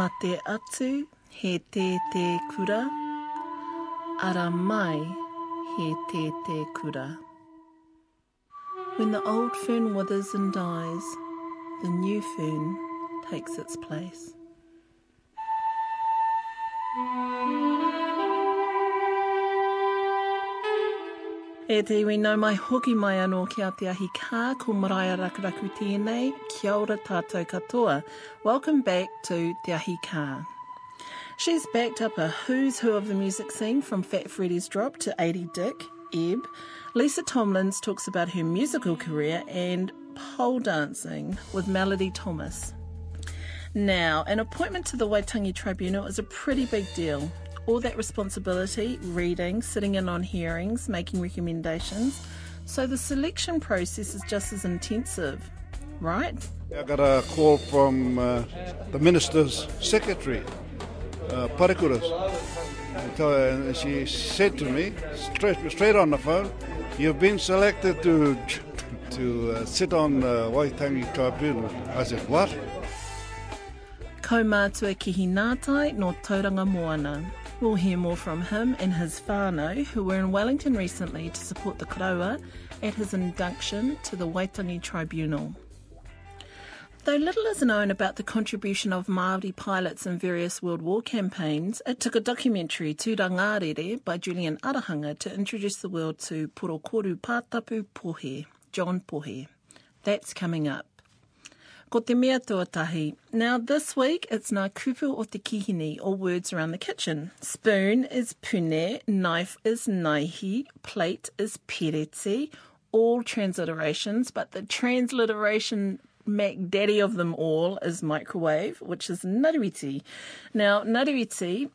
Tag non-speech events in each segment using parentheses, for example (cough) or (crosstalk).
Mate atu he te te kura, ara mai he te te kura. When the old fern withers and dies, the new fern takes its place. E te iwi nau mai hoki mai anō ki a te ahi kā, ko maraia rakuraku tēnei, kia ora tātou katoa. Welcome back to Te Ahi Kā. She's backed up a who's who of the music scene from Fat Freddy's Drop to 80 Dick, Ebb. Lisa Tomlins talks about her musical career and pole dancing with Melody Thomas. Now, an appointment to the Waitangi Tribunal is a pretty big deal all that responsibility, reading, sitting in on hearings, making recommendations. So the selection process is just as intensive, right? I got a call from uh, the minister's secretary, uh, Parekura's. And she said to me, straight, straight on the phone, you've been selected to (laughs) to uh, sit on the Waitangi Tribunal. I said, what? Kaumātua Kihi Ngātai no Tauranga Moana. We'll hear more from him and his whānau, who were in Wellington recently to support the Koroua at his induction to the Waitangi Tribunal. Though little is known about the contribution of Māori pilots in various World War campaigns, it took a documentary, Tūra Ngārere, by Julian Arahanga to introduce the world to Porokoru Pātapu Pohe, John Pohe. That's coming up. Ko te mea tuatahi. Now this week it's ngā kupu o te kihini, or words around the kitchen. Spoon is pune, knife is naihi, plate is perete, all transliterations, but the transliteration Mac Daddy of them all is microwave, which is ngaruiti. Now, ngaruiti,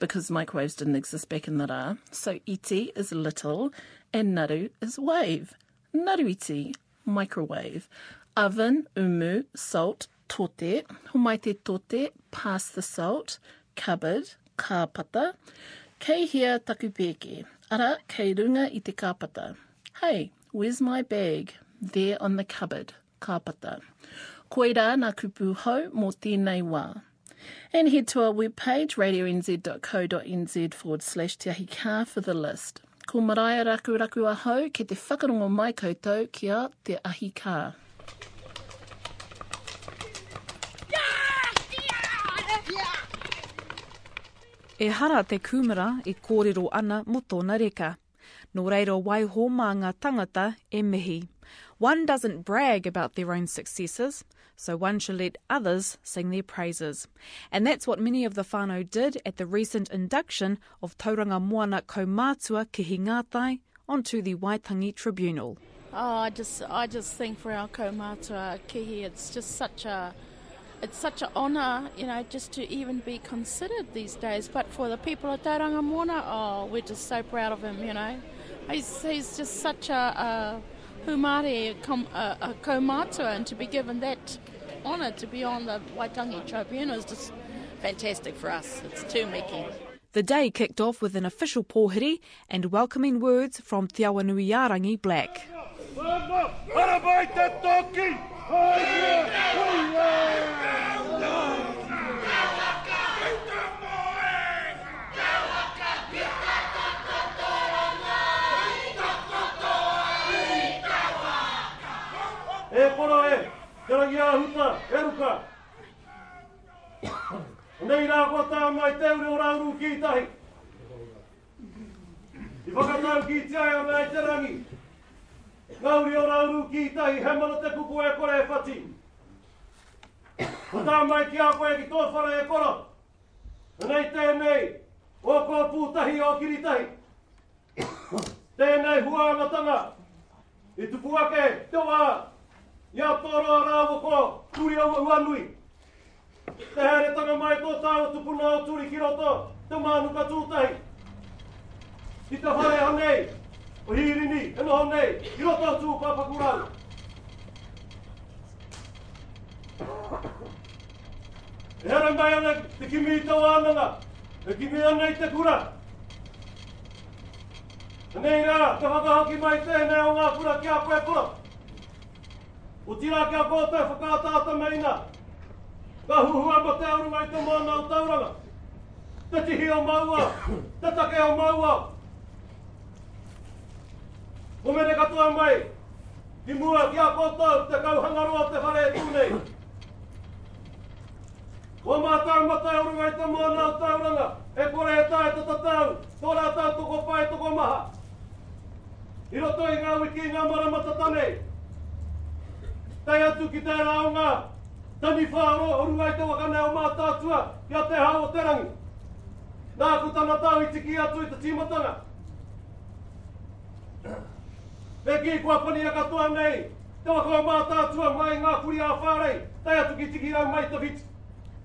because microwaves didn't exist back in the ra, so iti is little and ngaru is wave. Ngaruiti, microwave. Oven, umu, salt, tote. humaite tote, pass the salt. Cupboard, kāpata. Kei hea taku pēke. Ara, kei runga i te kāpata. Hey, where's my bag? There on the cupboard. Kāpata. Koira nā kupu hau mō tēnei wā. And head to our webpage, radionz.co.nz forward slash tiahika for the list. Ko maraia raku raku a hau ke te whakarongo mai koutou kia te ahi kā. E hara te kūmara i kōrero ana mo tōna reka. Nō reiro waiho mā ngā tangata e mihi. One doesn't brag about their own successes, so one should let others sing their praises. And that's what many of the whānau did at the recent induction of Tauranga Moana Kaumātua Kihingatai onto the Waitangi Tribunal. Oh, I just, I just think for our Kaumātua Kihi, it's just such a, it's such an honour, you know, just to even be considered these days. But for the people of Tauranga Moana, oh, we're just so proud of him, you know. He's, he's just such a, a humare, a, a kaumātua, and to be given that honour to be on the Waitangi Tribunal is just fantastic for us. It's too miki. The day kicked off with an official pōhiri and welcoming words from Te Awanuiarangi Black ki tahi. I whakatau ki te ai a mea te rangi. Ngauri o rauru ki tahi, he mana te kuku e kore e whati. O tā mai ki a koe ki tō whara e kora. Nei tēnei, o kō pūtahi o kiritahi. Tēnei huangatanga, i tupu ake, te wā, ia tōro a rāwo ko, turi au uanui. Te here tanga mai tō tāo tupuna o turi ki roto, te mānuka tūtahi. Ki te whare hanei, o hiri ni, e noho nei, i roto tū papakurau. E here mai ana te kimi i tau ananga, e kimi ana i te kura. Nei rā, te whakahoki mai tēnei o ngā kura ki a koe kura. O tira kia kōtou whakaatata meina. Ka huhua mo te aurunga i te mōna o tauranga. Te tihi o maua, te take o maua o mene katoa mai, ti mua ki a koutou te kauhangaroa te whare e tūnei. Wa mātau matai te i te mana o tauranga, e kore e tae te tatau, tōra tau toko pai toko maha. I roto i ngā wiki ngā maramata tanei. Tai atu ki te raonga, tani whāro o runga i te wakane o mātātua, kia te hao o te rangi. Nā ku tana tau i tiki atu i te tīmatanga. E ki kua pani a katoa nei, te wako o mātātua mai ngā kuri a whārei, tai atu ki tiki au mai te viti.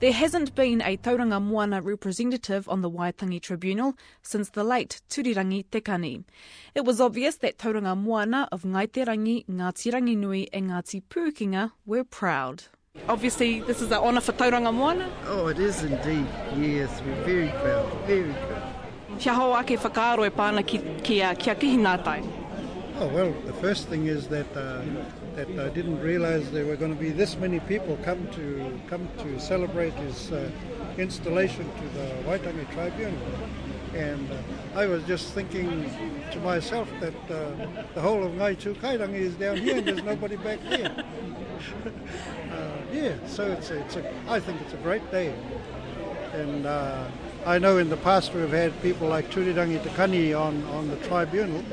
There hasn't been a Tauranga Moana representative on the Waitangi Tribunal since the late Turirangi Tekani. It was obvious that Tauranga Moana of Ngaiterangi, Ngāti Ranginui and Ngāti Pūkinga were proud. Obviously, this is an honour for Tauranga Moana. Oh, it is indeed. Yes, we're very proud, very proud. Kia hau ake whakaaro e pāna ki, ki, a, kia kihi nā tai. Oh well, the first thing is that uh, that I didn't realise there were going to be this many people come to come to celebrate his uh, installation to the Waitangi Tribunal, and uh, I was just thinking to myself that uh, the whole of Ngai Chu Kairangi is down here and there's nobody back there. (laughs) uh, yeah, so it's a, it's a I think it's a great day, and. Uh, I know in the past we've had people like Turirangi Te Kani on, on the tribunal,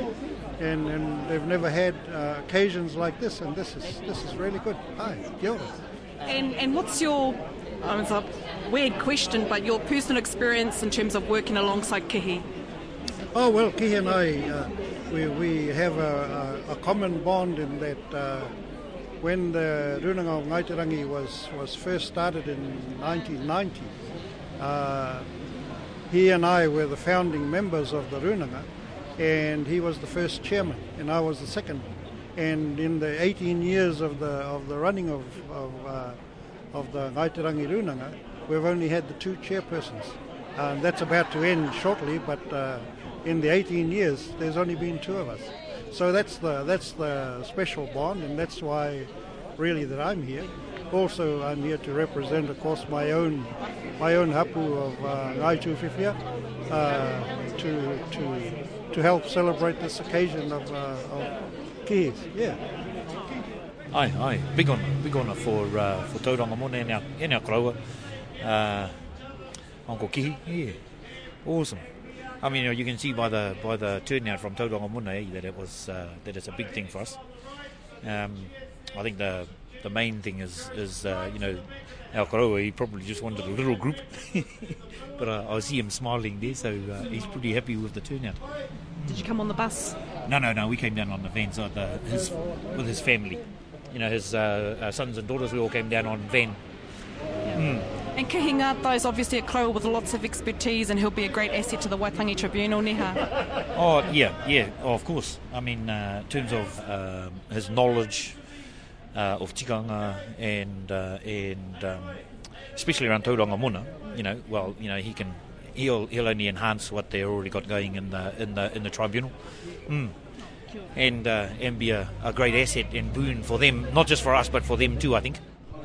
and, and they've never had uh, occasions like this, and this is this is really good. Hi, kia. And, and what's your, it's a weird question, but your personal experience in terms of working alongside Kihi? Oh well, Kihi and I, uh, we, we have a, a, a common bond in that uh, when the Runanga of Ngaiterangi was, was first started in 1990, uh, he and I were the founding members of the Runanga, and he was the first chairman, and I was the second. And in the 18 years of the of the running of of, uh, of the Ngaiterangi Runanga, we've only had the two chairpersons. Um, that's about to end shortly, but uh, in the 18 years, there's only been two of us. So that's the that's the special bond, and that's why, really, that I'm here. Also, I'm here to represent, of course, my own my own hapu of uh, Ngai Tūwhiwhia, uh, to to to help celebrate this occasion of, uh, of kihis. Yeah. Ai, ai, big honour, big honour for, uh, for Tauranga Moana and our, and our koroua. Uh, Uncle Kihi, yeah, awesome. I mean, you, know, you can see by the by the turnout from Tauranga Moana eh, that it was uh, that it's a big thing for us. Um, I think the the main thing is is uh, you know our koroua. He probably just wanted a little group, (laughs) but uh, I see him smiling there, so uh, he's pretty happy with the turnout. Did you come on the bus? No, no, no. We came down on the van side, the, his, with his family. You know, his uh, uh, sons and daughters. We all came down on van. And Kihi Ngātai is obviously a Koroua with lots of expertise and he'll be a great asset to the Waitangi Tribunal, neha. Oh yeah, yeah. Oh, of course. I mean, uh, in terms of um, his knowledge uh, of tikanga and uh, and um, especially around Tauranga Mona, you know, well, you know, he can he'll he'll only enhance what they already got going in the in the in the tribunal. Mm. And uh, and be a, a great asset and boon for them, not just for us, but for them too. I think.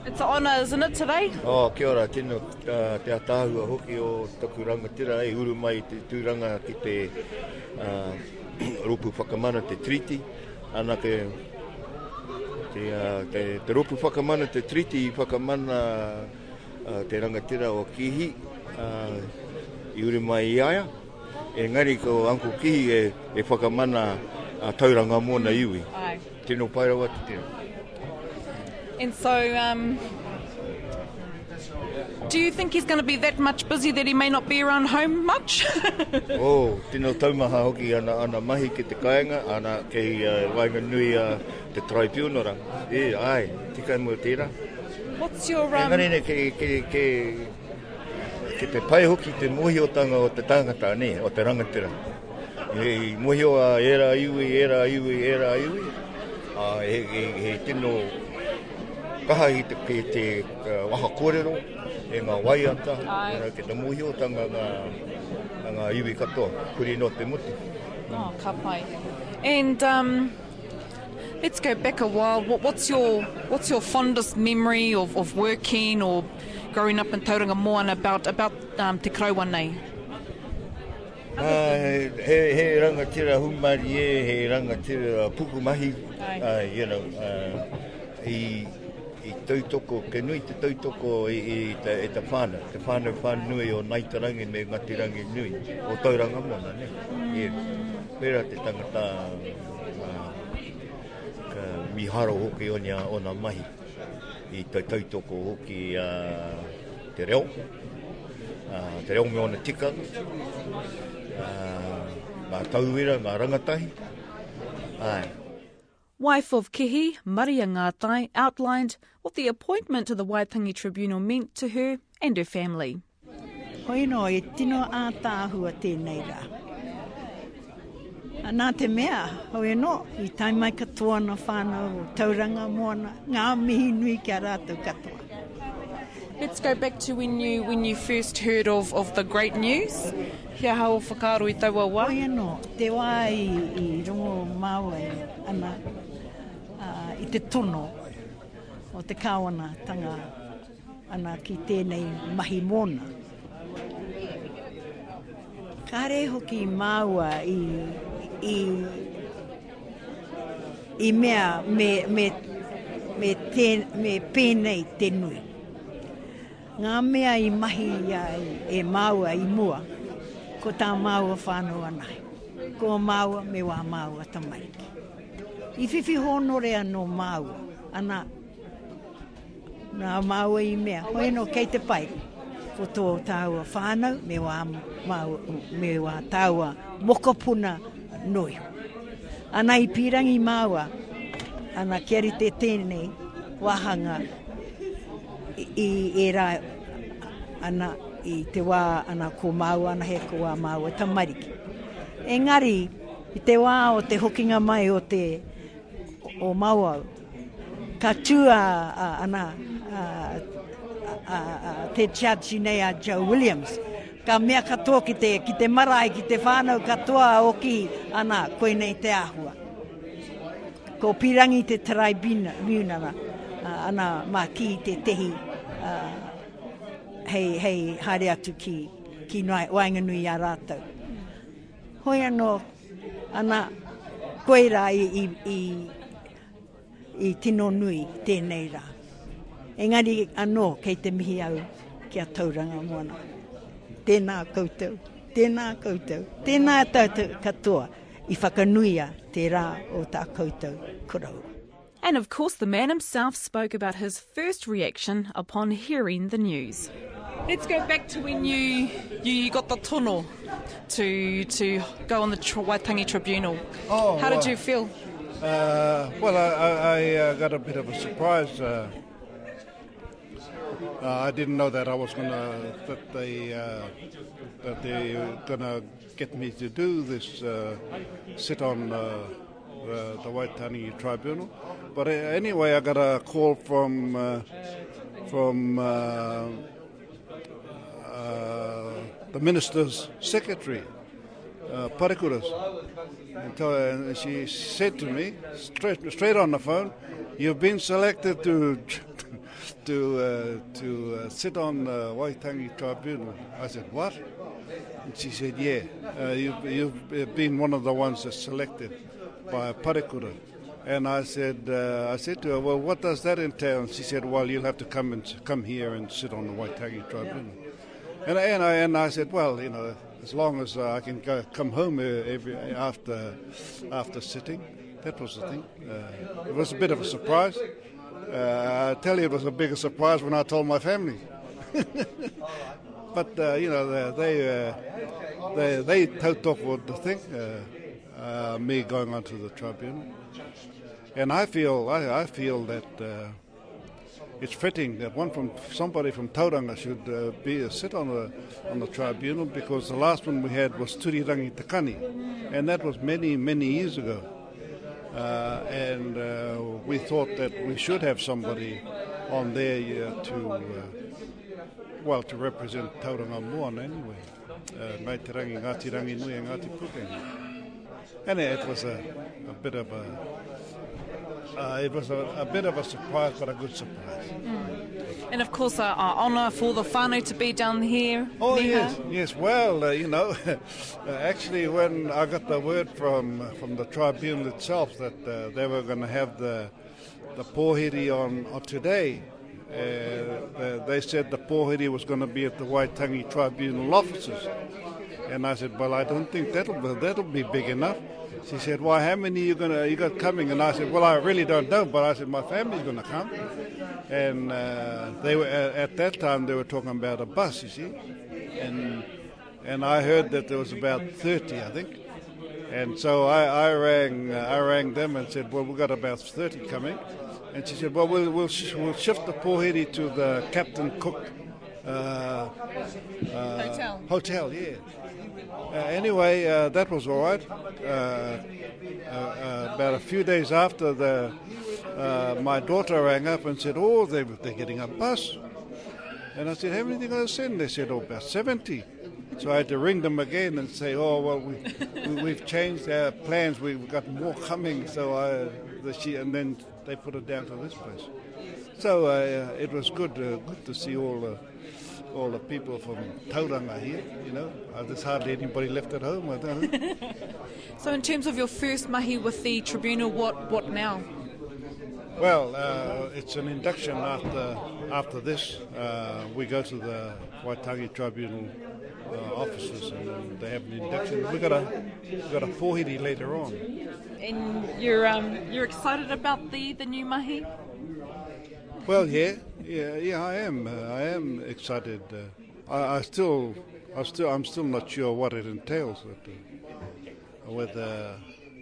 It's an honour, isn't it, today? Oh, kia ora, tino uh, te atahua hoki o taku rangatira e uru mai te tūranga ki te uh, (clears throat) ropu whakamana te treaty. Ana ke te, uh, te, te ropu whakamana te treaty i whakamana uh, te rangatira o Kihi uh, i uru mai i aia. E ngari ko Uncle Kihi e, e whakamana uh, tauranga mōna iwi. Aye. Tino pairawa te tino. And so, um, do you think he's going to be that much busy that he may not be around home much? (laughs) Oh, tino taumaha hoki ana, ana mahi ki te kāinga, ana kei uh, wainga nui uh, te tribunal. E, ai, tika mo tira. What's your Um, um, Engari ne ke, ke, ke, ke te pai hoki te mohi o tanga o te tangata ne, o te rangatira. E mohi o a era iwi, era iwi, era iwi. A, he, he, he tino kaha i te, ke te uh, waha kōrero, e ngā waiata, Ai. Era ke te mohi o tanga ngā, ngā iwi katoa, kuri no te muti. Oh, ka pai. And um, let's go back a while. What, what's your what's your fondest memory of, of working or growing up in Tauranga Moana about, about um, te krauwa nei? Uh, he, he rangatira humari e, he rangatira pukumahi, uh, you know, uh, i, i tautoko, ke nui te tautoko i, i te, e te whāna, te whāna whānui o Naitarangi me Ngatirangi nui, o Tauranga Mona, ne? Yeah. Pera te tangata uh, ka miharo hoki o nia o nga mahi, i te tautoko hoki uh, te reo, uh, te reo me ona tika, uh, ngā tauira, ngā rangatahi. Ai. Wife of Kihi, Maria Ngātai, outlined what the appointment to the Waitangi Tribunal meant to her and her family. Hoi no, e tino a tāhua tēnei rā. Nā te mea, hoi no, i tai mai katoa na whānau o tauranga moana, ngā mihi nui kia rātou katoa. Let's go back to when you when you first heard of, of the great news. Kia hao whakaaro i taua wā. Hoi no, te wā i, i rongo māua ana, uh, i te tono o te kāwana tanga ana ki tēnei mahi mōna. Kāre hoki māua i, i, i mea me, me, me, te, me pēnei te nui. Ngā mea i mahi ia e, e māua i mua, ko tā māua whānau anai. Ko māua me wā māua tamariki. I whiwhi honore anō māua, ana nā māua i mea, hoi no kei te pai, ko tō tāua whānau me wā, māua, me wā tāua mokopuna noi. Ana i pirangi māua, ana keri te tēnei wahanga i, i e rā ana i te wā ana ko māua ana he ko wā māua tamariki. Engari, i te wā o te hokinga mai o te o Mauau, ka tua a, ana a, a, a, te judge nei a Joe Williams. Ka mea katoa ki te, ki te marae, ki te whānau katoa o ki ana koe nei te ahua. Ko pirangi te tribunal ana mā ki te tehi uh, hei, hei haere atu ki, ki nai, wainganui a rātou. Hoi anō, ana koe rā i, i, i, i tino nui tēnei rā. Engari anō kei te mihi au kia tauranga moana. Tēnā koutou, tēnā koutou, tēnā tātou katoa i whakanuia te rā o tā koutou korau. And of course, the man himself spoke about his first reaction upon hearing the news. Let's go back to when you you got the tono to to go on the Waitangi Tribunal. Oh, How did right. you feel? Uh, well, I, I, uh, got a bit of a surprise. Uh, uh, I didn't know that I was gonna that they uh, that they were gonna get me to do this sit on the Waitangi Tribunal. But anyway, I got a call from from the minister's secretary, uh. And and she said to me straight, straight on the phone, "You've been selected to (laughs) to uh, to uh, sit on the Waitangi Tribunal." I said, "What?" And she said, "Yeah, uh, you've, you've been one of the ones that's selected by Parekura." And I said, uh, I said to her, "Well, what does that entail?" And she said, "Well, you'll have to come and come here and sit on the Waitangi Tribunal." And, and, I, and I said, well, you know, as long as uh, I can go, come home uh, every after after sitting, that was the thing. Uh, it was a bit of a surprise. Uh, I tell you, it was a bigger surprise when I told my family. (laughs) but uh, you know, they they uh, they, they told off the thing, uh, me going onto the tribunal, and I feel I, I feel that. Uh, it's fitting that one from somebody from Tauranga should uh, be sit on the on the tribunal because the last one we had was Turirangi Te Kani, and that was many many years ago. Uh, and uh, we thought that we should have somebody on there uh, to uh, well to represent Tauranga Moana anyway. Uh, Ngāi Te Rangi, Ngāti Rangi Nui, Ngāti Pukenga. And it was a, a bit of a uh, it was a, a bit of a surprise, but a good surprise. And of course, our, our honour for the whānau to be down here. Oh Miha. yes, yes. Well, uh, you know, (laughs) uh, actually, when I got the word from from the tribunal itself that uh, they were going to have the the pohiri on, on today, uh, the, they said the pohiri was going to be at the Waitangi Tribunal offices, and I said, well, I don't think that'll that'll be big enough. She said, "Why? How many you gonna you got coming?" And I said, "Well, I really don't know, but I said my family's gonna come." And uh, they were at, at that time they were talking about a bus, you see, and and I heard that there was about thirty, I think. And so I, I rang uh, I rang them and said, "Well, we've got about thirty coming." And she said, "Well, we'll we'll, sh- we'll shift the pohiri to the Captain Cook uh, uh, Hotel. Hotel, yeah." Uh, anyway, uh, that was all right. Uh, uh, uh, about a few days after, the, uh, my daughter rang up and said, "Oh, they, they're getting a bus." And I said, "How many are they going to send?" They said, "Oh, about 70." So I had to ring them again and say, "Oh, well, we, we've changed our plans. We've got more coming." So I, the, she, and then they put it down to this place. So it was good, good to see all the all the people from Tauranga here. You know, there's hardly anybody left at home. I don't know. (laughs) So, in terms of your first mahi with the tribunal, what, what now? well, uh, it's an induction after after this. Uh, we go to the Waitangi Tribunal uh, offices and they have an induction. We've got a we got a pohiri later on. And you're um, you're excited about the, the new mahi? Well, yeah, yeah, yeah. I am. Uh, I am excited. Uh, I, I still, I still, I'm still not sure what it entails. But, uh, whether,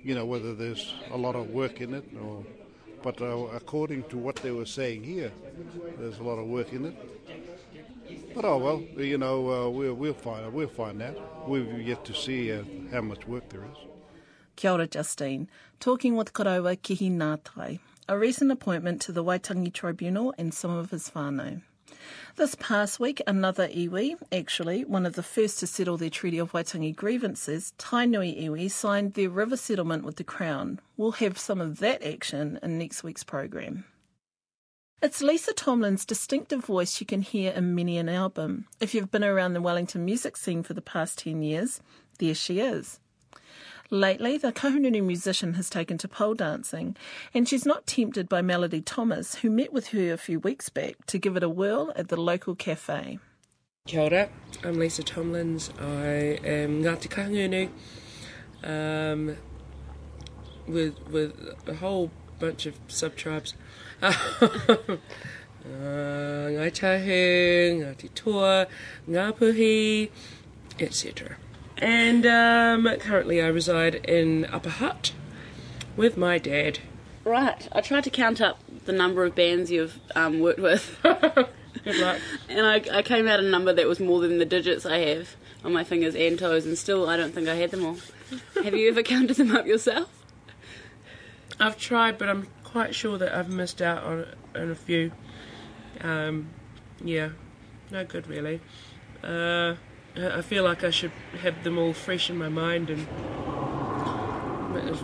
you know, whether there's a lot of work in it, or, but uh, according to what they were saying here, there's a lot of work in it. But oh well, you know, uh, we'll we'll find we'll find out. We've yet to see uh, how much work there is. Kia ora, Justine. Talking with Karawa Kihi Nātai. A recent appointment to the Waitangi Tribunal and some of his whānau. This past week, another iwi, actually one of the first to settle their Treaty of Waitangi grievances, Tainui iwi, signed their river settlement with the Crown. We'll have some of that action in next week's program. It's Lisa Tomlin's distinctive voice you can hear in many an album. If you've been around the Wellington music scene for the past 10 years, there she is. Lately, the Kahungunu musician has taken to pole dancing, and she's not tempted by Melody Thomas, who met with her a few weeks back to give it a whirl at the local cafe. Kia ora, I'm Lisa Tomlins. I am Ngāti Kahungunu um, with, with a whole bunch of sub-tribes. (laughs) uh, Ngai Tahu, Ngāti Toa, Ngāpuhi, etc. And um, currently I reside in Upper Hutt with my dad. Right. I tried to count up the number of bands you've um, worked with, (laughs) Good luck. and I, I came out a number that was more than the digits I have on my fingers and toes, and still I don't think I had them all. have you ever (laughs) counted them up yourself? I've tried, but I'm quite sure that I've missed out on, on a few. Um, yeah, no good really. Uh, I feel like I should have them all fresh in my mind, and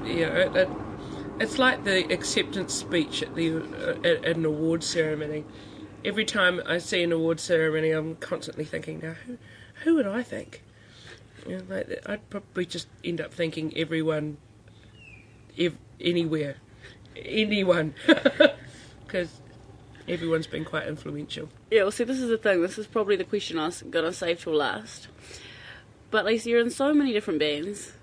yeah, it, it, it's like the acceptance speech at the uh, at, at an award ceremony. Every time I see an award ceremony, I'm constantly thinking, now who who would I think? You know, like, I'd probably just end up thinking everyone ev- anywhere, anyone, (laughs) because everyone's been quite influential. Yeah, well, see, this is the thing. This is probably the question I was going to save till last. But, Lisa, you're in so many different bands,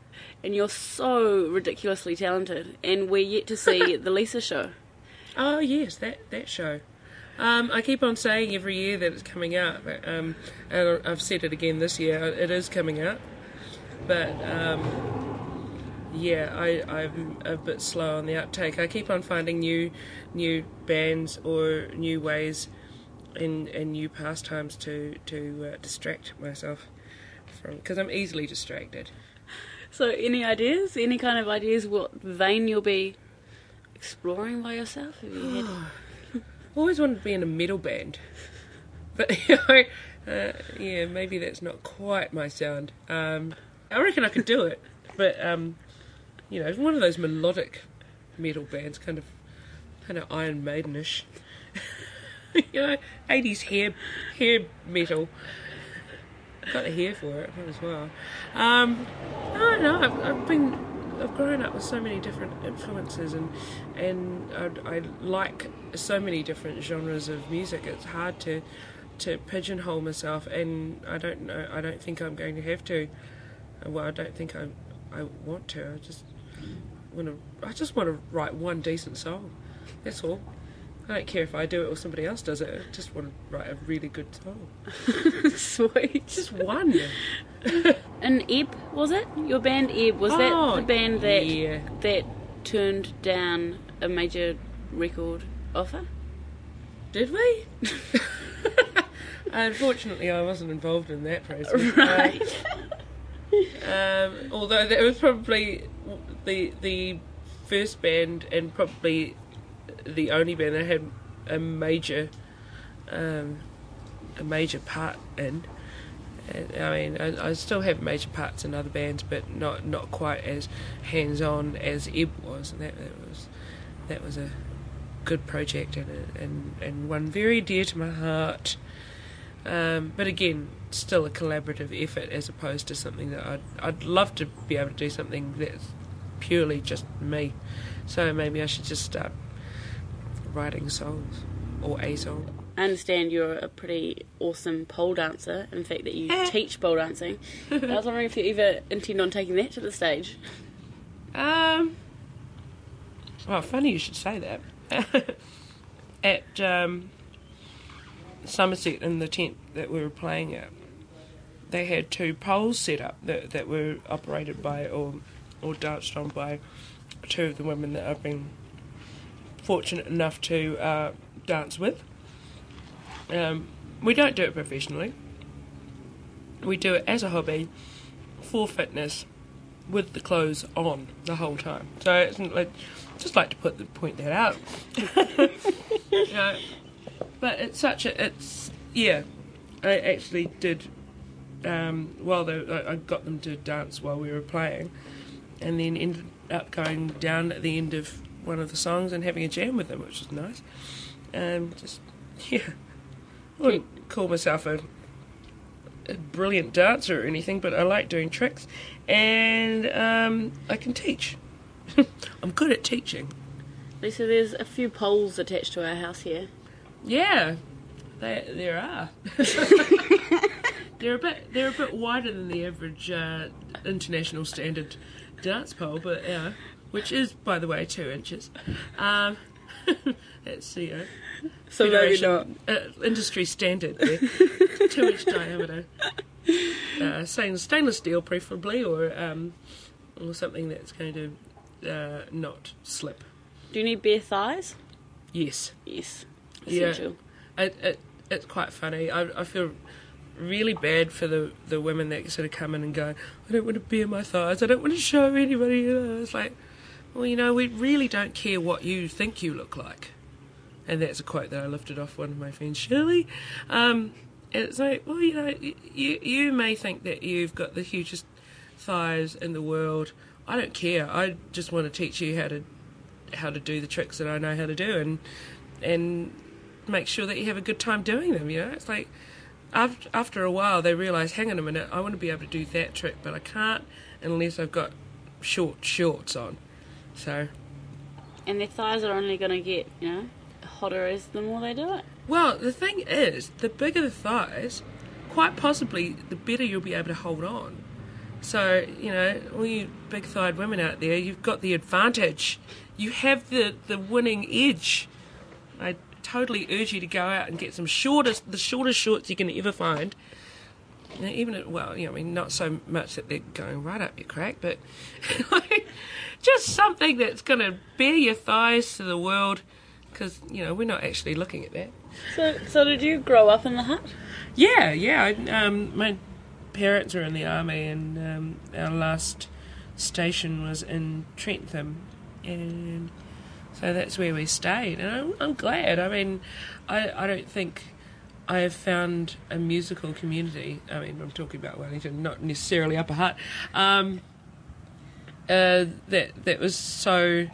and you're so ridiculously talented, and we're yet to see (laughs) the Lisa show. Oh yes, that that show. Um, I keep on saying every year that it's coming out, but, um, and I've said it again this year. It is coming out, but um, yeah, I, I'm a bit slow on the uptake. I keep on finding new, new bands or new ways, and, and new pastimes to to uh, distract myself from because I'm easily distracted. So, any ideas? Any kind of ideas what vein you'll be exploring by yourself? Have you had... (sighs) always wanted to be in a metal band, but (laughs) you know, uh, yeah, maybe that's not quite my sound. Um, I reckon I could do it, but um, you know, one of those melodic metal bands, kind of kind of Iron Maidenish. (laughs) you know, 80s hair, hair metal. Got the hair for it as well. Um, no, no, I've, I've been, I've grown up with so many different influences, and and I, I like so many different genres of music. It's hard to to pigeonhole myself, and I don't know. I don't think I'm going to have to. Well, I don't think I I want to. I just want to. I just want to write one decent song. That's all. I don't care if I do it or somebody else does it. I just want to write a really good song. (laughs) Sweet. Just one. (laughs) And Ebb, was it? Your band Ebb, was Oh, that the band that yeah. that turned down a major record offer? Did we? (laughs) Unfortunately, I wasn't involved in that process. Right. Um, although that was probably the the first band and probably the only band that had a major um, a major part in. I mean, I, I still have major parts in other bands, but not not quite as hands on as Ebb was. And that, that was that was a good project and and and one very dear to my heart. Um, but again, still a collaborative effort as opposed to something that I'd I'd love to be able to do something that's purely just me. So maybe I should just start writing songs or a song. I understand you're a pretty awesome pole dancer. In fact, that you teach pole dancing. (laughs) I was wondering if you ever intend on taking that to the stage. Um. Well, funny you should say that. (laughs) at um, Somerset in the tent that we were playing at, they had two poles set up that that were operated by or or danced on by two of the women that I've been fortunate enough to uh, dance with. Um, we don't do it professionally. We do it as a hobby for fitness with the clothes on the whole time. So it's like, just like to put the, point that out. (laughs) you know, but it's such a it's yeah. I actually did um, while they, I I got them to dance while we were playing, and then ended up going down at the end of one of the songs and having a jam with them, which was nice. Um, just (laughs) yeah, I wouldn't call myself a a brilliant dancer or anything, but I like doing tricks, and um, I can teach. (laughs) I'm good at teaching. Lisa, there's a few poles attached to our house here. Yeah, they, there are. (laughs) they're a bit they're a bit wider than the average uh, international standard dance pole, but yeah, which is by the way two inches. Um, (laughs) that's the uh, So maybe Federation, uh, industry standard there, (laughs) two inch diameter. Uh, stainless, stainless steel, preferably, or um, or something that's going to uh, not slip. Do you need bare thighs? Yes. Yes. Yeah. Essential. It, it, it's quite funny. I, I feel really bad for the, the women that sort of come in and go, I don't want to bare my thighs. I don't want to show anybody. You know, It's like, well, you know, we really don't care what you think you look like. And that's a quote that I lifted off one of my friends, Shirley. Um, it's like, well, you know, you, you may think that you've got the hugest thighs in the world. I don't care. I just want to teach you how to how to do the tricks that I know how to do, and and make sure that you have a good time doing them. You know, it's like after after a while they realise, hang on a minute, I want to be able to do that trick, but I can't unless I've got short shorts on. So, And their thighs are only going to get, you know, hotter as the more they do it. well, the thing is, the bigger the thighs, quite possibly the better you'll be able to hold on. So, you know, all you big thighed women out there, you've got the advantage. You have the, the winning edge. I totally urge you to go out and get some shortest, the shortest shorts you can ever find. You know, even at, well, you know, I mean, not so much that they're going right up your crack, but like, (laughs) just something that's going to bare your thighs to the world, because you know we're not actually looking at that. So, so did you grow up in the Hutt? Yeah, yeah. I, um, my parents were in the army, and um, our last station was in Trentham, and so that's where we stayed. And I'm, I'm glad. I mean, I, I don't think I have found a musical community. I mean, I'm talking about Wellington, not necessarily Upper Hutt. Um, uh, that that was so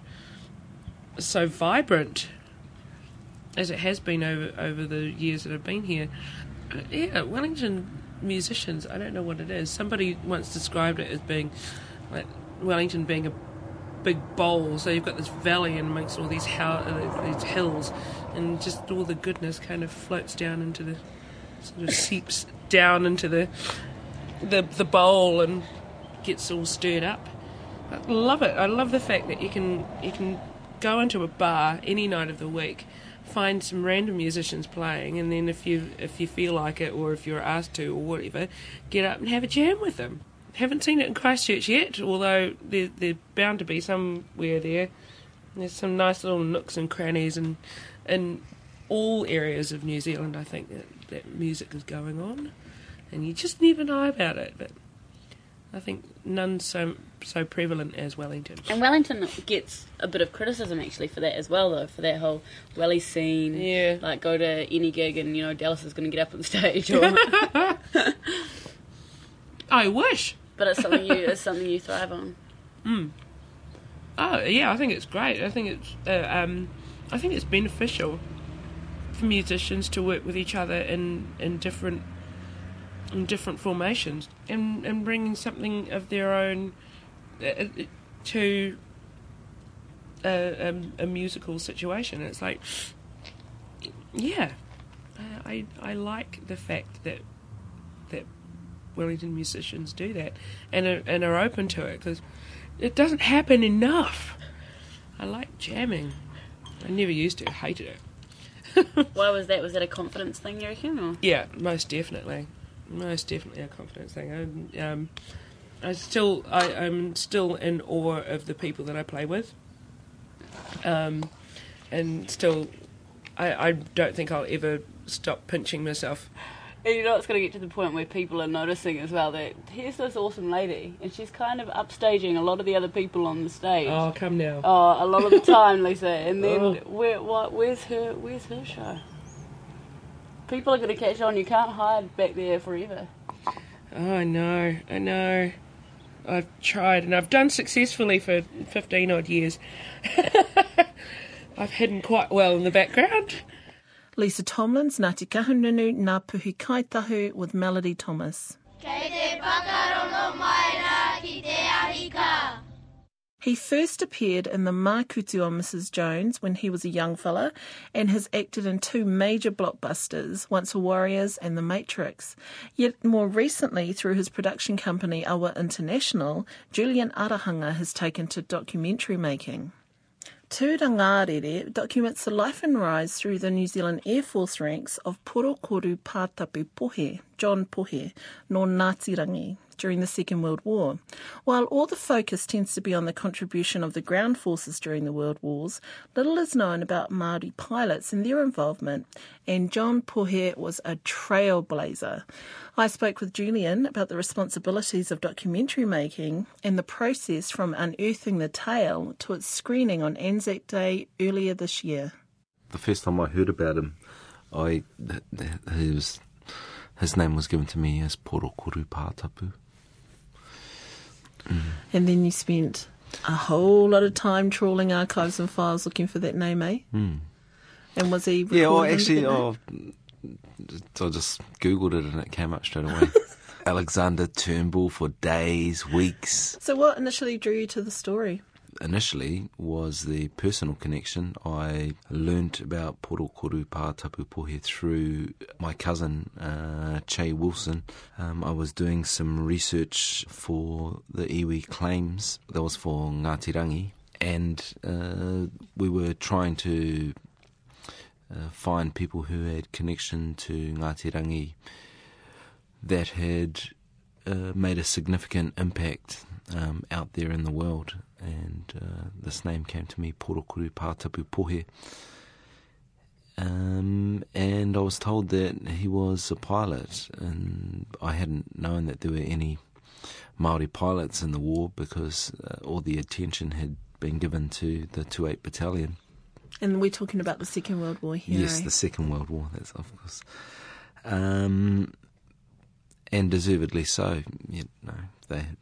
so vibrant as it has been over over the years that I've been here. Yeah, Wellington musicians. I don't know what it is. Somebody once described it as being like Wellington being a big bowl. So you've got this valley and amongst all these hou- uh, these hills, and just all the goodness kind of floats down into the sort of seeps down into the the the bowl and gets all stirred up. I love it. I love the fact that you can you can go into a bar any night of the week, find some random musicians playing, and then if you if you feel like it or if you're asked to or whatever, get up and have a jam with them. Haven't seen it in Christchurch yet, although there there's bound to be somewhere there. There's some nice little nooks and crannies and in all areas of New Zealand. I think that, that music is going on, and you just never know about it. But I think none so so prevalent as Wellington. And Wellington gets a bit of criticism actually for that as well, though, for that whole Welly scene. Yeah. Like go to any gig and you know Dallas is going to get up on stage. Or, (laughs) (laughs) I wish. But it's something you it's something you thrive on. Oh yeah, I think it's great. I think it's uh, um, I think it's beneficial for musicians to work with each other in in different in different formations and and bringing something of their own uh, uh, to a, a, a musical situation. It's like yeah, uh, I I like the fact that that Wellington musicians do that and are, and are open to it because it doesn't happen enough. I like jamming. I never used to. Hated it. (laughs) Why was that? Was that a confidence thing, you reckon? Or? Yeah, most definitely, most definitely a confidence thing. I, um, I still, I, I'm still in awe of the people that I play with, um, and still, I, I don't think I'll ever stop pinching myself. And you know it's going to get to the point where people are noticing as well that here's this awesome lady and she's kind of upstaging a lot of the other people on the stage. Oh, come now. Oh, a lot of the (laughs) time, Lisa. And then Oh. where, what, where's her? Where's her show? People are going to catch on. You can't hide back there forever. Oh, I know, I know. I've tried and I've done successfully for 15 odd years. (laughs) I've hidden quite well in the background. Lisa Tomlins, Ngāti Kahungunu, Ngā Puhi Kaitahu with Melody Thomas. He first appeared in the Mākutu on Mrs. Jones when he was a young fella and has acted in two major blockbusters, Once Were Warriors and The Matrix. Yet more recently, through his production company Awa International, Julian Arahanga has taken to documentary making. Tūrangārere documents the life and rise through the New Zealand Air Force ranks of Porokoru Pātapu Pohe, John Pohe, no Ngātirangi, during the Second World War. While all the focus tends to be on the contribution of the ground forces during the World Wars, little is known about Māori pilots and their involvement, and John Pohe was a trailblazer. I spoke with Julian about the responsibilities of documentary making and the process from unearthing the tale to its screening on Anzac Day earlier this year. the first time I heard about him, I his his name was given to me as Porokoru Pātapu. And then you spent a whole lot of time trawling archives and files looking for that name, eh? Mm. And was he? Yeah, recorded actually, oh, I just googled it and it came up straight away. (laughs) Alexander Turnbull for days, weeks. So, what initially drew you to the story? Initially was the personal connection. I learnt about Porokoru Pātapu Pohe through my cousin, uh, Che Wilson. Um, I was doing some research for the iwi claims. That was for Ngāti Rangi, And uh, we were trying to uh, find people who had connection to Ngāti Rangi that had uh, made a significant impact um, out there in the world. And uh, this name came to me, Porokoru Pātapu Pohe. Um, and I was told that he was a pilot, and I hadn't known that there were any Maori pilots in the war because uh, all the attention had been given to the 28 Battalion. And we're talking about the Second World War here. Yes, eh? the Second World War. That's of course, um, and deservedly so. You know, they had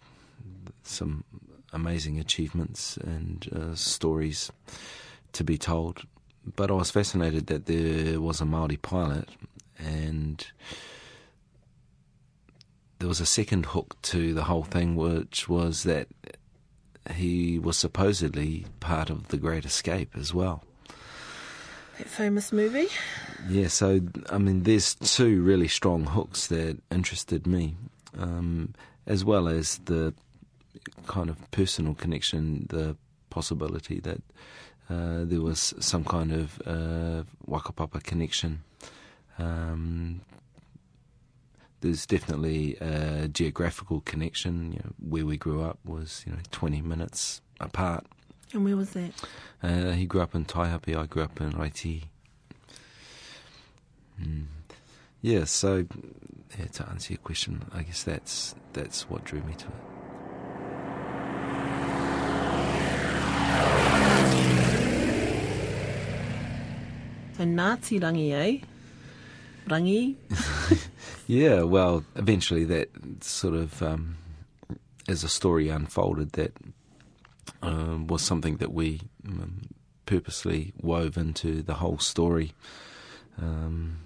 some amazing achievements and uh, stories to be told. but I was fascinated that there was a Maori pilot, and there was a second hook to the whole thing, which was that he was supposedly part of the Great Escape as well. That famous movie. Yeah, so I mean, there's two really strong hooks that interested me, um, as well as the kind of personal connection, the possibility that uh, there was some kind of uh, whakapapa connection. Um, there's definitely a geographical connection. You know, where we grew up was you know 20 minutes apart. And where was that? Uh, he grew up in Taihape, I grew up in Raiti. Mm. Yeah, so yeah, to answer your question, I guess that's that's what drew me to it. So Nazi rangi, eh? Rangi? (laughs) yeah, well, eventually that sort of, um, as a story unfolded, that uh, was something that we um, purposely wove into the whole story. Um,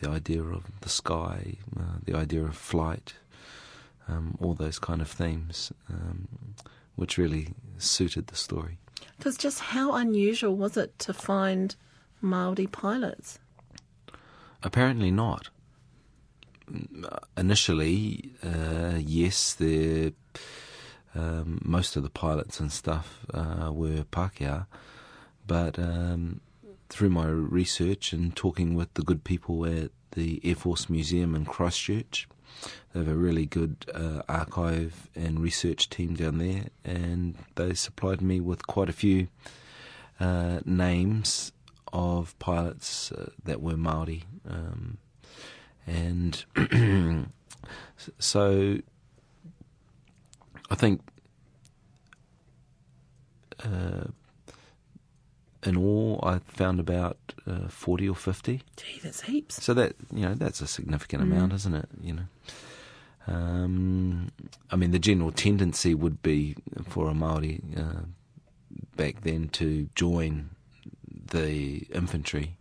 the idea of the sky, uh, the idea of flight, um, all those kind of themes, um, which really suited the story. Because just how unusual was it to find Maori pilots? Apparently not. Initially, uh, yes, the um, most of the pilots and stuff uh, were Pākehā, but um, through my research and talking with the good people at the Air Force Museum in Christchurch, they have a really good uh, archive and research team down there, and they supplied me with quite a few uh, names of pilots uh, that were Maori, um, and (clears throat) so I think uh, in all I found about uh, forty or fifty. Gee, that's heaps. So that you know that's a significant mm. amount, isn't it? You know. Um, I mean, the general tendency would be for a Maori uh, back then to join the infantry.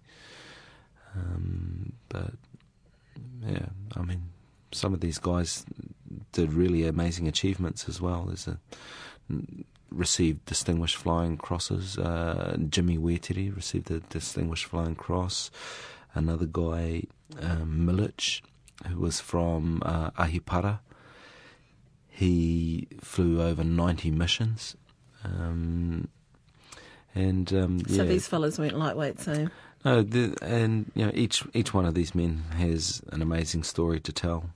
Um, but yeah, I mean, some of these guys did really amazing achievements as well. There's a received distinguished flying crosses. Uh, Jimmy Wetiri received a distinguished flying cross. Another guy, um, Milich, who was from uh, Ahipara. He flew over 90 missions. Um, and um, so these fellas weren't lightweight, so no, the, and you know each each one of these men has an amazing story to tell.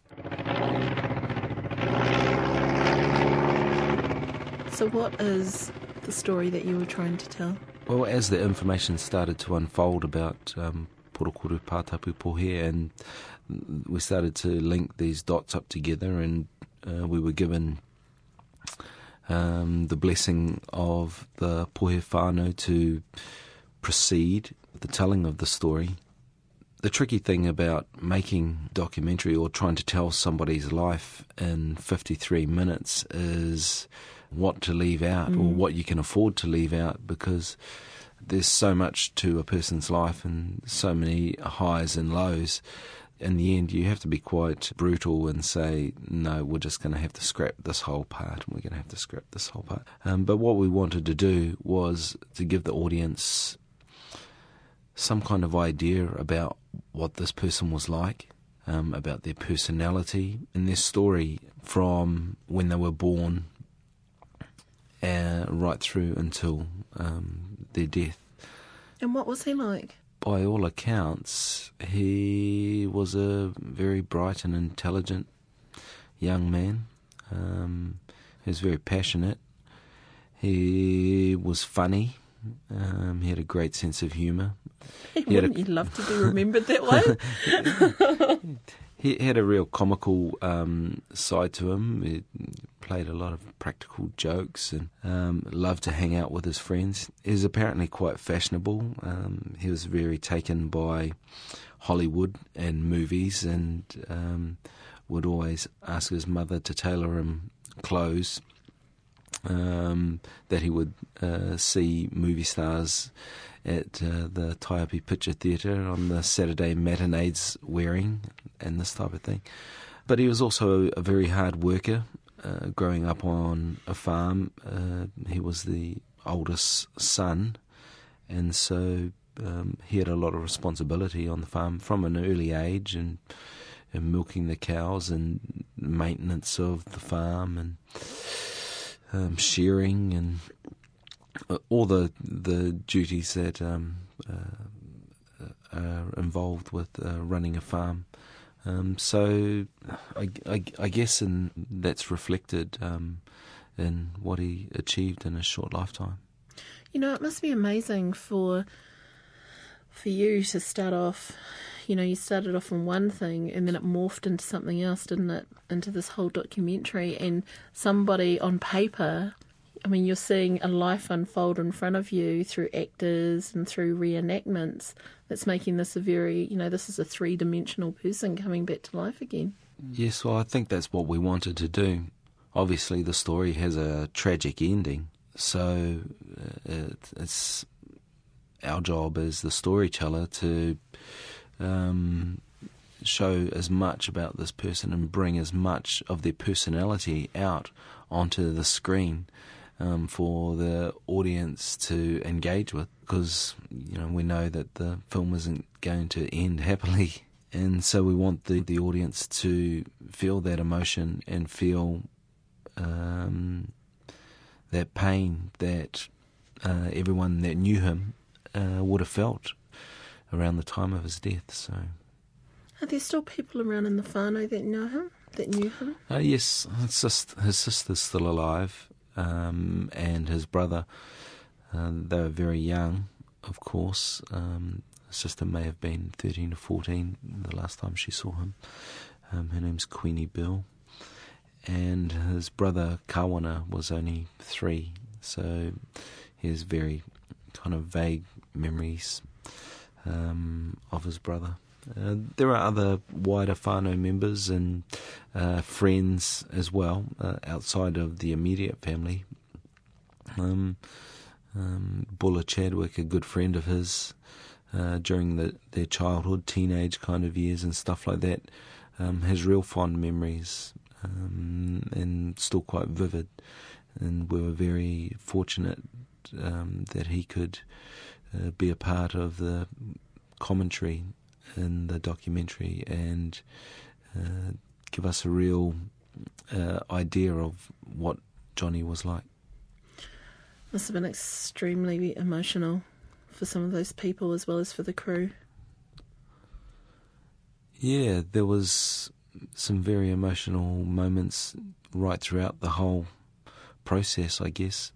So, what is the story that you were trying to tell? Well, as the information started to unfold about um, Porokoru Pātapu Pohe, and we started to link these dots up together, and uh, we were given um, the blessing of the Pohe whānau to proceed with the telling of the story. The tricky thing about making documentary or trying to tell somebody's life in 53 minutes is what to leave out mm. or what you can afford to leave out because there's so much to a person's life and so many highs and lows. In the end, you have to be quite brutal and say, no, we're just going to have to scrap this whole part and we're going to have to scrap this whole part. Um, but what we wanted to do was to give the audience some kind of idea about what this person was like, um, about their personality and their story from when they were born uh, right through until um, their death. And what was he like? By all accounts, he was a very bright and intelligent young man. Um, he was very passionate. He was funny. Um, he had a great sense of humour. (laughs) Wouldn't a, you love to be remembered that way? (laughs) he had a real comical um, side to him. He played a lot of practical jokes and um, loved to hang out with his friends. He was apparently quite fashionable. Um, he was very taken by Hollywood and movies and um, would always ask his mother to tailor him clothes um, that he would uh, see movie stars at uh, the Taihape Picture Theatre on the Saturday matinees wearing and this type of thing. But he was also a very hard worker. Uh, growing up on a farm, uh, he was the oldest son, and so um, he had a lot of responsibility on the farm from an early age, and, and milking the cows and maintenance of the farm and um, shearing and uh, all the the duties that um, uh, are involved with uh, running a farm. Um, so I, I, I, guess in, that's reflected um, in what he achieved in his short lifetime. You know, it must be amazing for for you to start off. You know, you started off on one thing and then it morphed into something else, didn't it? Into this whole documentary, and somebody on paper I mean, you're seeing a life unfold in front of you through actors and through reenactments that's making this a very, you know, this is a three dimensional person coming back to life again. Yes, well, I think that's what we wanted to do. Obviously, the story has a tragic ending, so uh, it's our job as the storyteller to um, show as much about this person and bring as much of their personality out onto the screen um, for the audience to engage with because you know we know that the film isn't going to end (laughs) happily and so we want the, the audience to feel that emotion and feel um, that pain that uh, everyone that knew him uh, would have felt around the time of his death. So, are there still people around in the whānau that know him, that knew him? Uh, yes, his, his sister's still alive, um, and his brother. Um, they were very young, of course. Um, sister may have been 13 or 14 the last time she saw him. Um, her name's Queenie Bill. And his brother Kawana was only three, so he has very kind of vague memories um, of his brother. Uh, there are other wider whānau members and uh, friends as well uh, outside of the immediate family. Um, um, Buller Chadwick, a good friend of his uh, during the, their childhood, teenage kind of years, and stuff like that, um, has real fond memories um, and still quite vivid. And we were very fortunate um, that he could uh, be a part of the commentary in the documentary and uh, give us a real uh, idea of what Johnny was like. Must have been extremely emotional for some of those people as well as for the crew. Yeah, there was some very emotional moments right throughout the whole process, I guess.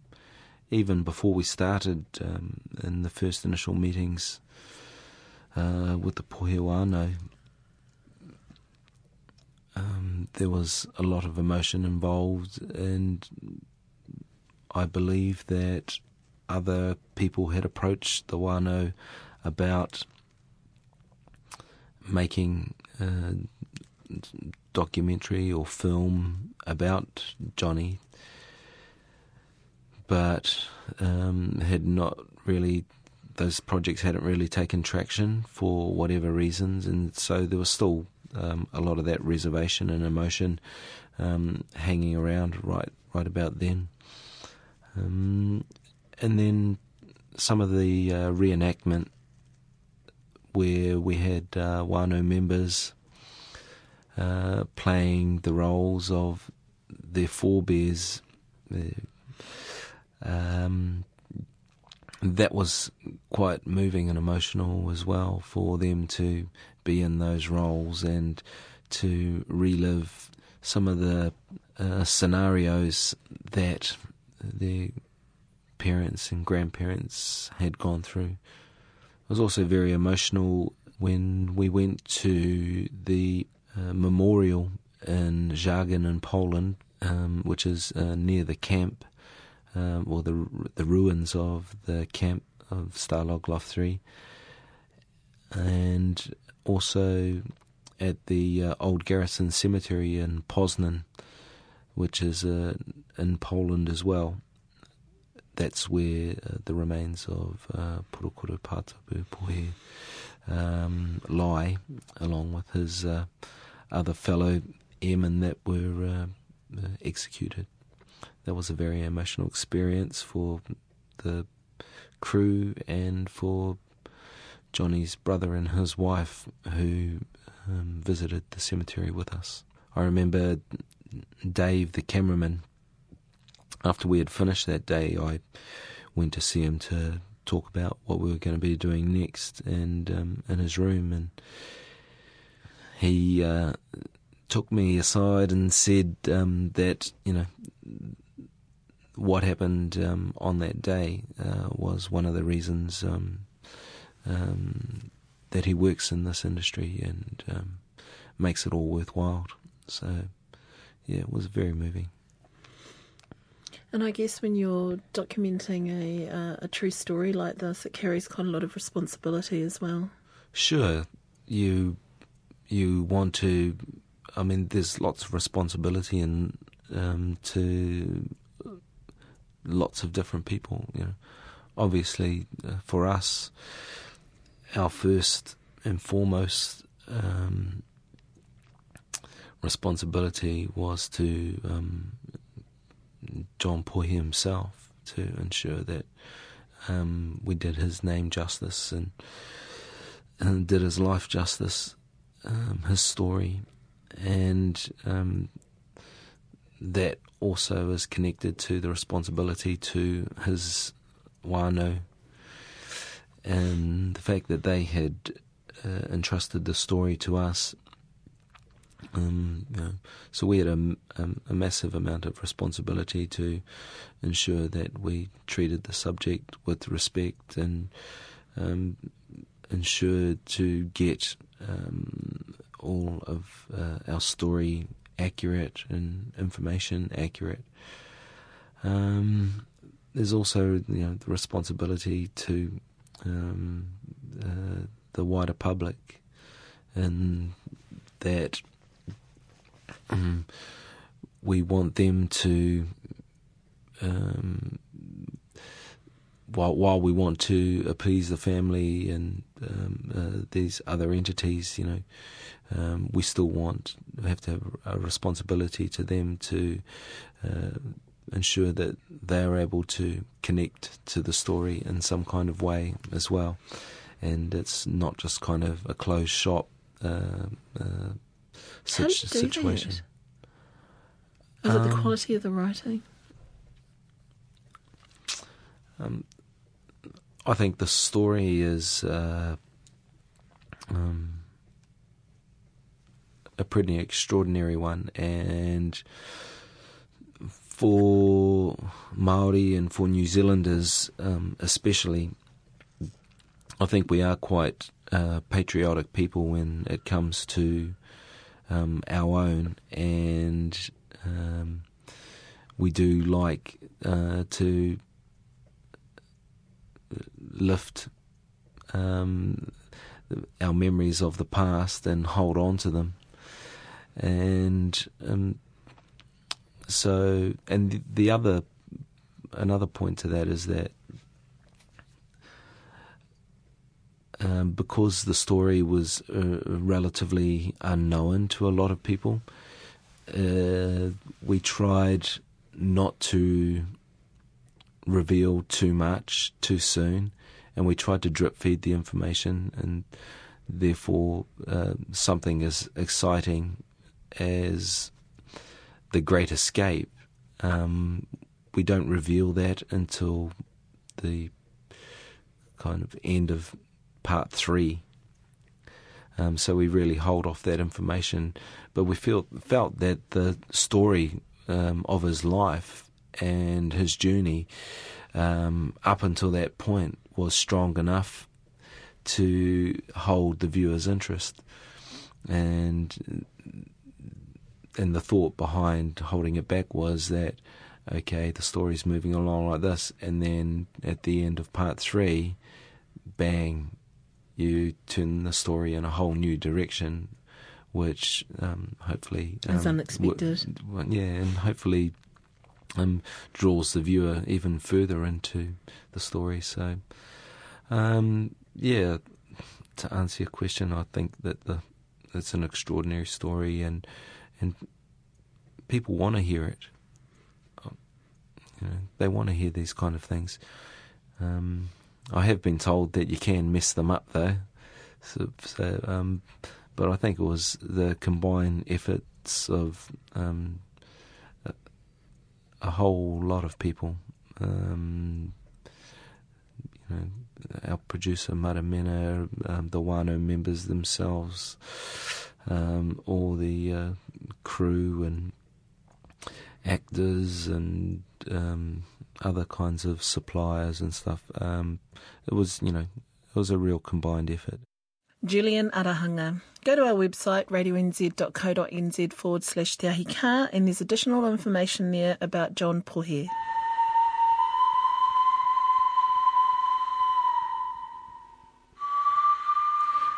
Even before we started um, in the first initial meetings, uh, with the Pohe whānau, um, there was a lot of emotion involved, and I believe that other people had approached the whānau about making a documentary or film about Johnny, but um, had not really those projects hadn't really taken traction for whatever reasons, and so there was still um, a lot of that reservation and emotion um, hanging around right right about then. Um, and then some of the uh, reenactment where we had uh, whānau members uh, playing the roles of their forebears. Um, that was quite moving and emotional as well for them to be in those roles and to relive some of the uh, scenarios that their parents and grandparents had gone through. It was also very emotional when we went to the uh, memorial in Żagań in Poland, um, which is uh, near the camp um, or the the ruins of the camp of Stalag Luft 3, and also at the uh, old garrison cemetery in Poznan, which is uh, in Poland as well. That's where uh, the remains of uh, Porokoru Pohe um, lie, along with his uh, other fellow airmen that were uh, uh, executed. That was a very emotional experience for the crew and for Johnny's brother and his wife who um, visited the cemetery with us. I remember Dave, the cameraman, after we had finished that day, I went to see him to talk about what we were going to be doing next, and um, in his room, and he uh, took me aside and said um, that you know what happened um, on that day uh, was one of the reasons um, um, that he works in this industry and um, makes it all worthwhile. So, yeah, it was very moving. And I guess when you're documenting a uh, a true story like this, it carries quite a lot of responsibility as well. Sure, you you want to. I mean, there's lots of responsibility and um, to lots of different people. You know, obviously uh, for us, our first and foremost um, responsibility was to um, John Pohe himself to ensure that um, we did his name justice and, and did his life justice, um, his story, and um, that also is connected to the responsibility to his whānau and the fact that they had uh, entrusted the story to us. Um, you know, so we had a, a, a, massive amount of responsibility to ensure that we treated the subject with respect and um, ensured to get um, all of uh, our story accurate and information accurate. Um, there's also you know the responsibility to um, uh, the wider public, and that um, we want them to, um, while while we want to appease the family and um, uh, these other entities, you know, um, we still want have to have a responsibility to them to. Uh, ensure that they are able to connect to the story in some kind of way as well. And it's not just kind of a closed shop uh, uh, situ- situation. Is um, it the um, quality of the writing? Um, I think the story is uh, um, a pretty extraordinary one, and for Maori and for New Zealanders, um, especially, I think we are quite uh, patriotic people when it comes to um, our own, and um, we do like uh, to lift um, our memories of the past and hold on to them. And um, so, and the, the other another point to that is that um, because the story was uh, relatively unknown to a lot of people, uh, we tried not to reveal too much too soon, and we tried to drip feed the information, and therefore uh, something as exciting as the Great Escape, um, we don't reveal that until the kind of end of part three. Um, so we really hold off that information, but we feel felt that the story um, of his life and his journey um, up until that point was strong enough to hold the viewer's interest, and and the thought behind holding it back was that okay, the story's moving along like this, and then at the end of part three, bang, you turn the story in a whole new direction which um, hopefully Is unexpected. w- yeah, and hopefully um, draws the viewer even further into the story. So, um, yeah, to answer your question, I think that the it's an extraordinary story, and and people want to hear it. You know, they want to hear these kind of things. Um, I have been told that you can mess them up, though. So, so um, but I think it was the combined efforts of um, a whole lot of people. Um, you know, our producer Maramena, um, the whānau members themselves, um, all the uh, crew and actors and um, other kinds of suppliers and stuff. Um, it was, you know, it was a real combined effort. Julian Arahanga. Go to our website, radionz.co.nz forward slash Te Ahika, and there's additional information there about John Pohe.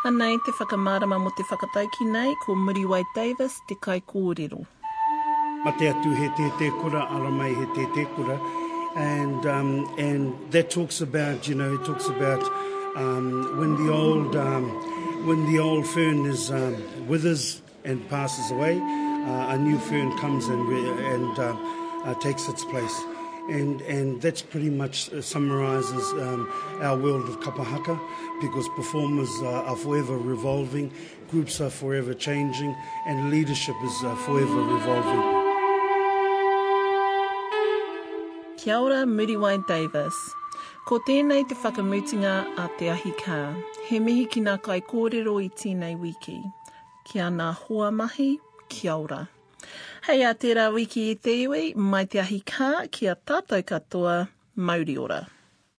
Anei te whakamārama mo te whakatauki nei, ko Muriwai Davis, te kai kōrero. Ma te atu he te te kura, ara mai he te te kura. And, um, and that talks about, you know, it talks about um, when the old um, when the old fern is um, withers and passes away, uh, a new fern comes and and uh, uh, takes its place. And, and that's pretty much uh, summarizes um, our world of kapahaka because performers are forever revolving, groups are forever changing, and leadership is uh, forever revolving. Kia ora, Muriwai Davis. Ko tēnei te whakamutinga a te ahi kā. He mihi ki ngā kai kōrero i tēnei wiki. Kia ngā hoa mahi, kia ora. Hei a tērā wiki i te iwi, mai te ahi kā, kia tātou katoa, mauri ora.